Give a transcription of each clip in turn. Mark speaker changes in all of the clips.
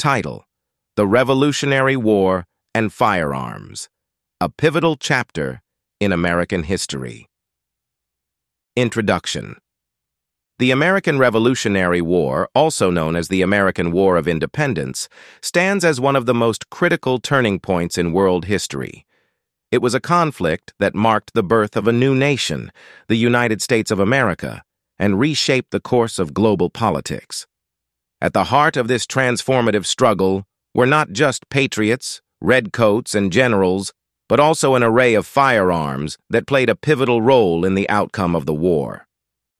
Speaker 1: Title The Revolutionary War and Firearms, a pivotal chapter in American history. Introduction The American Revolutionary War, also known as the American War of Independence, stands as one of the most critical turning points in world history. It was a conflict that marked the birth of a new nation, the United States of America, and reshaped the course of global politics. At the heart of this transformative struggle were not just patriots, redcoats, and generals, but also an array of firearms that played a pivotal role in the outcome of the war.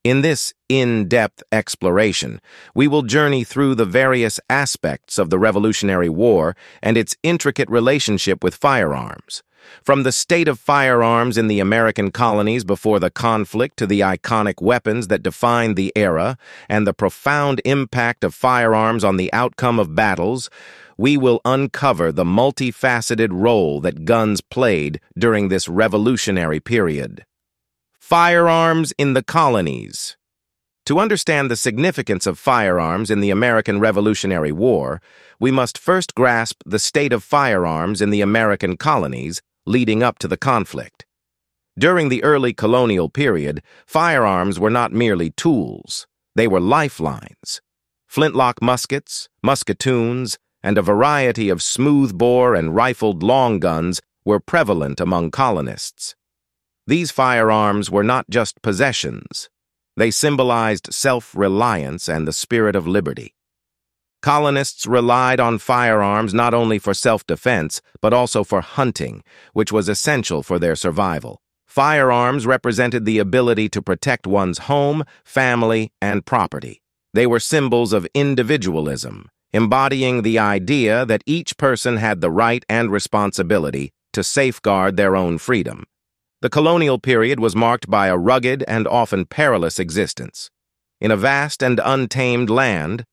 Speaker 1: In this in-depth exploration, we will journey through the various aspects of the Revolutionary War and its intricate relationship with firearms. From the state of firearms in the American colonies before the conflict to the iconic weapons that defined the era and the profound impact of firearms on the outcome of battles, we will uncover the multifaceted role that guns played during this revolutionary period. Firearms in the colonies. To understand the significance of firearms in the American Revolutionary War, we must first grasp the state of firearms in the American colonies leading up to the conflict. During the early colonial period, firearms were not merely tools, they were lifelines. Flintlock muskets, musketoons, and a variety of smoothbore and rifled long guns were prevalent among colonists. These firearms were not just possessions. They symbolized self-reliance and the spirit of liberty. Colonists relied on firearms not only for self-defense, but also for hunting, which was essential for their survival. Firearms represented the ability to protect one's home, family, and property. They were symbols of individualism, embodying the idea that each person had the right and responsibility to safeguard their own freedom. The colonial period was marked by a rugged and often perilous existence. In a vast and untamed land,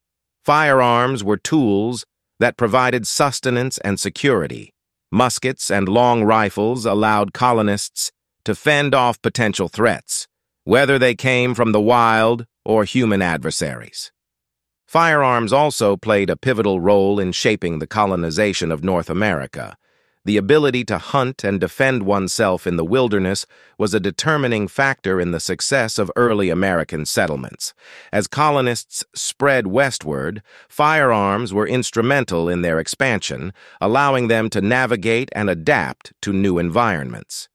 Speaker 1: Firearms were tools that provided sustenance and security. Muskets and long rifles allowed colonists to fend off potential threats, whether they came from the wild or human adversaries. Firearms also played a pivotal role in shaping the colonization of North America, the ability to hunt and defend oneself in the wilderness was a determining factor in the success of early American settlements. As colonists spread westward, firearms were instrumental in their expansion, allowing them to navigate and adapt to new environments.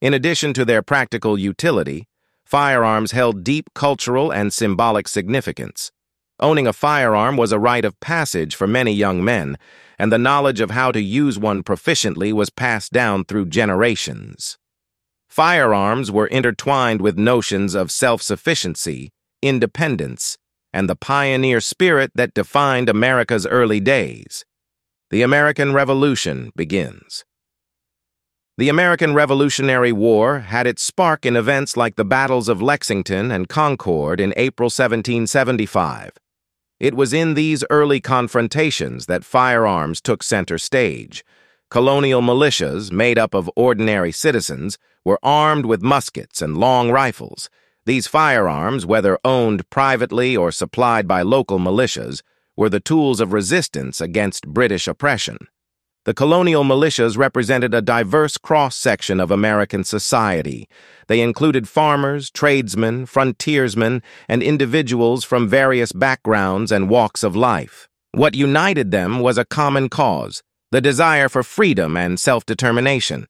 Speaker 1: In addition to their practical utility, firearms held deep cultural and symbolic significance. Owning a firearm was a rite of passage for many young men, and the knowledge of how to use one proficiently was passed down through generations. Firearms were intertwined with notions of self-sufficiency, independence, and the pioneer spirit that defined America's early days. The American Revolution begins. The American Revolutionary War had its spark in events like the battles of Lexington and Concord in April 1775. It was in these early confrontations that firearms took center stage. Colonial militias, made up of ordinary citizens, were armed with muskets and long rifles. These firearms, whether owned privately or supplied by local militias, were the tools of resistance against British oppression. The colonial militias represented a diverse cross-section of American society. They included farmers, tradesmen, frontiersmen, and individuals from various backgrounds and walks of life. What united them was a common cause, the desire for freedom and self-determination.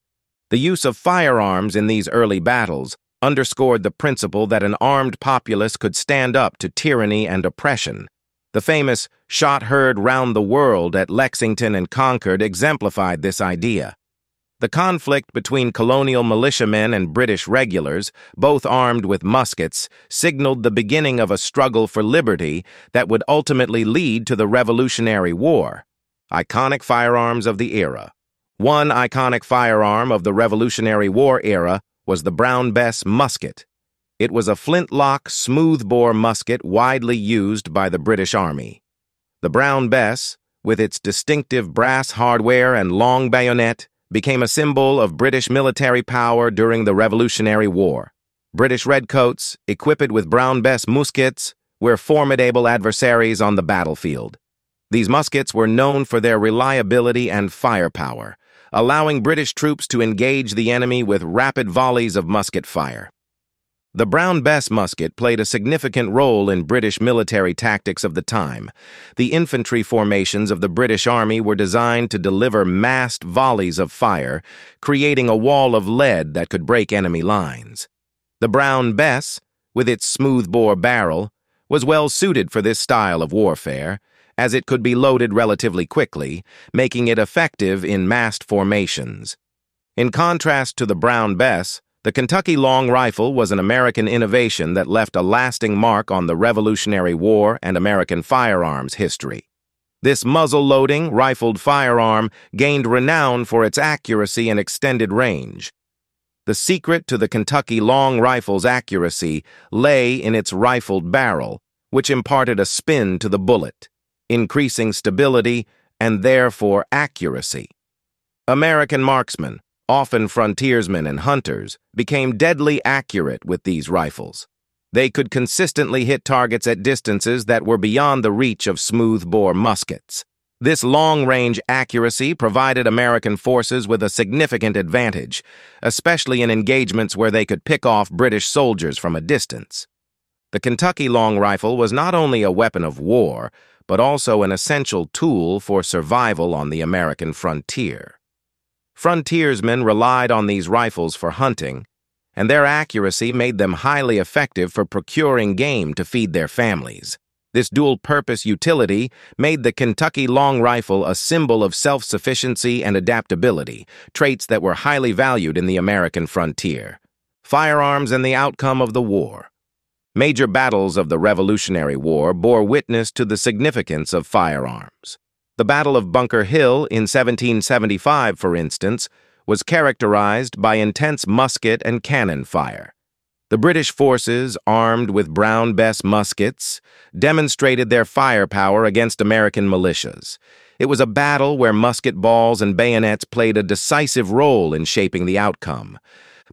Speaker 1: The use of firearms in these early battles underscored the principle that an armed populace could stand up to tyranny and oppression. The famous shot heard round the world at Lexington and Concord exemplified this idea. The conflict between colonial militiamen and British regulars, both armed with muskets, signaled the beginning of a struggle for liberty that would ultimately lead to the Revolutionary War. Iconic firearms of the era. One iconic firearm of the Revolutionary War era was the Brown Bess musket. It was a flintlock, smoothbore musket widely used by the British Army. The Brown Bess, with its distinctive brass hardware and long bayonet, became a symbol of British military power during the Revolutionary War. British redcoats, equipped with Brown Bess muskets, were formidable adversaries on the battlefield. These muskets were known for their reliability and firepower, allowing British troops to engage the enemy with rapid volleys of musket fire. The Brown Bess musket played a significant role in British military tactics of the time. The infantry formations of the British Army were designed to deliver massed volleys of fire, creating a wall of lead that could break enemy lines. The Brown Bess, with its smoothbore barrel, was well suited for this style of warfare, as it could be loaded relatively quickly, making it effective in massed formations. In contrast to the Brown Bess, the Kentucky Long Rifle was an American innovation that left a lasting mark on the Revolutionary War and American firearms history. This muzzle-loading, rifled firearm gained renown for its accuracy and extended range. The secret to the Kentucky Long Rifle's accuracy lay in its rifled barrel, which imparted a spin to the bullet, increasing stability and therefore accuracy. American marksmen, often frontiersmen and hunters, became deadly accurate with these rifles. They could consistently hit targets at distances that were beyond the reach of smoothbore muskets. This long-range accuracy provided American forces with a significant advantage, especially in engagements where they could pick off British soldiers from a distance. The Kentucky long rifle was not only a weapon of war, but also an essential tool for survival on the American frontier. Frontiersmen relied on these rifles for hunting, and their accuracy made them highly effective for procuring game to feed their families. This dual-purpose utility made the Kentucky Long Rifle a symbol of self-sufficiency and adaptability, traits that were highly valued in the American frontier. Firearms and the outcome of the war. Major battles of the Revolutionary War bore witness to the significance of firearms. The Battle of Bunker Hill in 1775, for instance, was characterized by intense musket and cannon fire. The British forces, armed with Brown Bess muskets, demonstrated their firepower against American militias. It was a battle where musket balls and bayonets played a decisive role in shaping the outcome.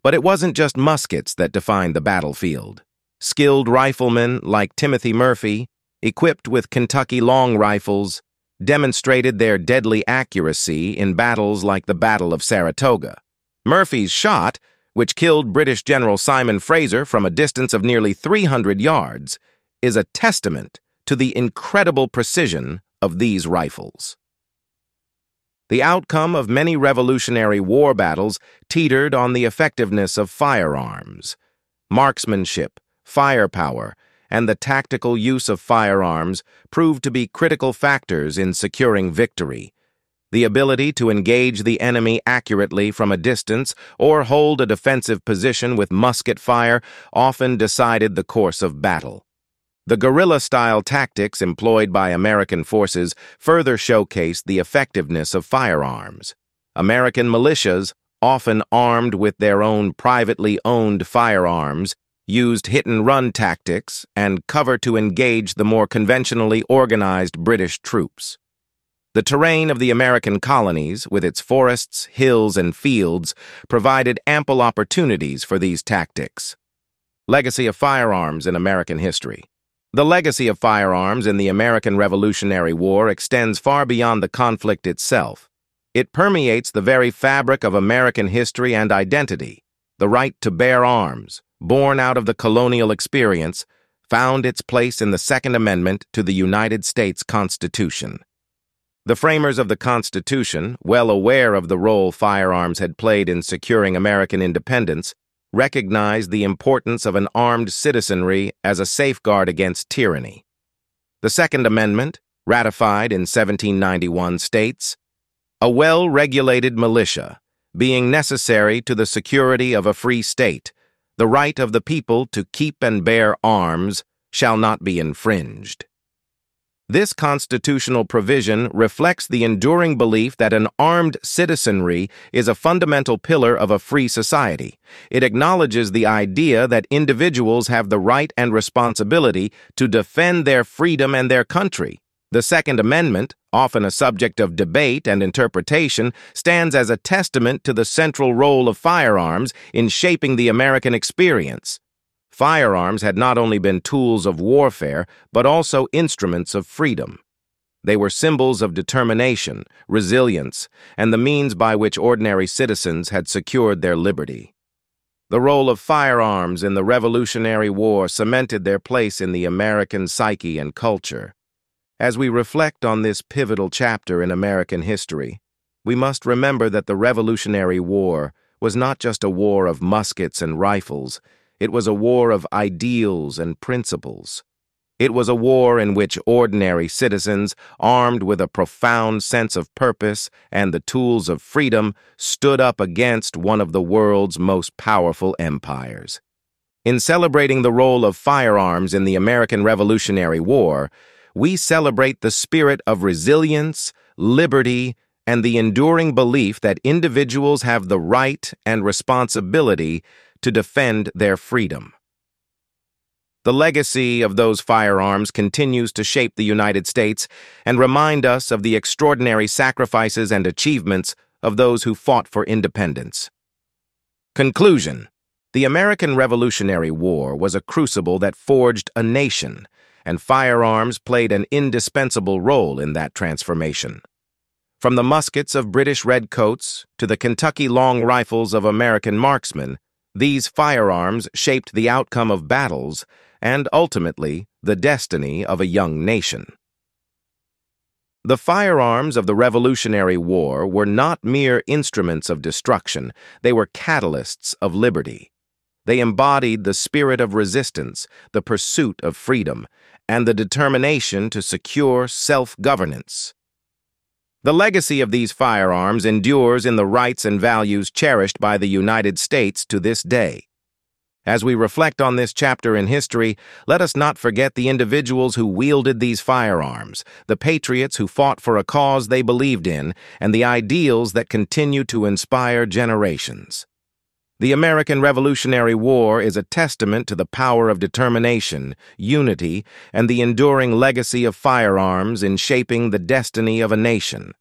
Speaker 1: But it wasn't just muskets that defined the battlefield. Skilled riflemen like Timothy Murphy, equipped with Kentucky long rifles, demonstrated their deadly accuracy in battles like the Battle of Saratoga. Murphy's shot, which killed British General Simon Fraser from a distance of nearly 300 yards, is a testament to the incredible precision of these rifles. The outcome of many Revolutionary War battles teetered on the effectiveness of firearms. Marksmanship, firepower, and the tactical use of firearms proved to be critical factors in securing victory. The ability to engage the enemy accurately from a distance or hold a defensive position with musket fire often decided the course of battle. The guerrilla-style tactics employed by American forces further showcased the effectiveness of firearms. American militias, often armed with their own privately owned firearms, used hit-and-run tactics and cover to engage the more conventionally organized British troops. The terrain of the American colonies, with its forests, hills, and fields, provided ample opportunities for these tactics. Legacy of Firearms in American History The legacy of firearms in the American Revolutionary War extends far beyond the conflict itself. It permeates the very fabric of American history and identity, the right to bear arms, born out of the colonial experience, found its place in the Second Amendment to the United States Constitution. The framers of the Constitution, well aware of the role firearms had played in securing American independence, recognized the importance of an armed citizenry as a safeguard against tyranny. The Second Amendment, ratified in 1791, states, A well-regulated militia, being necessary to the security of a free state, the right of the people to keep and bear arms shall not be infringed. This constitutional provision reflects the enduring belief that an armed citizenry is a fundamental pillar of a free society. It acknowledges the idea that individuals have the right and responsibility to defend their freedom and their country. The Second Amendment, often a subject of debate and interpretation, stands as a testament to the central role of firearms in shaping the American experience. Firearms had not only been tools of warfare, but also instruments of freedom. They were symbols of determination, resilience, and the means by which ordinary citizens had secured their liberty. The role of firearms in the Revolutionary War cemented their place in the American psyche and culture. As we reflect on this pivotal chapter in American history, we must remember that the Revolutionary War was not just a war of muskets and rifles, it was a war of ideals and principles. It was a war in which ordinary citizens, armed with a profound sense of purpose and the tools of freedom, stood up against one of the world's most powerful empires. In celebrating the role of firearms in the American Revolutionary War, we celebrate the spirit of resilience, liberty, and the enduring belief that individuals have the right and responsibility to defend their freedom. The legacy of those firearms continues to shape the United States and remind us of the extraordinary sacrifices and achievements of those who fought for independence. Conclusion The American Revolutionary War was a crucible that forged a nation, and firearms played an indispensable role in that transformation. From the muskets of British redcoats to the Kentucky long rifles of American marksmen, these firearms shaped the outcome of battles and ultimately the destiny of a young nation. The firearms of the Revolutionary War were not mere instruments of destruction, they were catalysts of liberty. They embodied the spirit of resistance, the pursuit of freedom, and the determination to secure self-governance. The legacy of these firearms endures in the rights and values cherished by the United States to this day. As we reflect on this chapter in history, let us not forget the individuals who wielded these firearms, the patriots who fought for a cause they believed in, and the ideals that continue to inspire generations. The American Revolutionary War is a testament to the power of determination, unity, and the enduring legacy of firearms in shaping the destiny of a nation.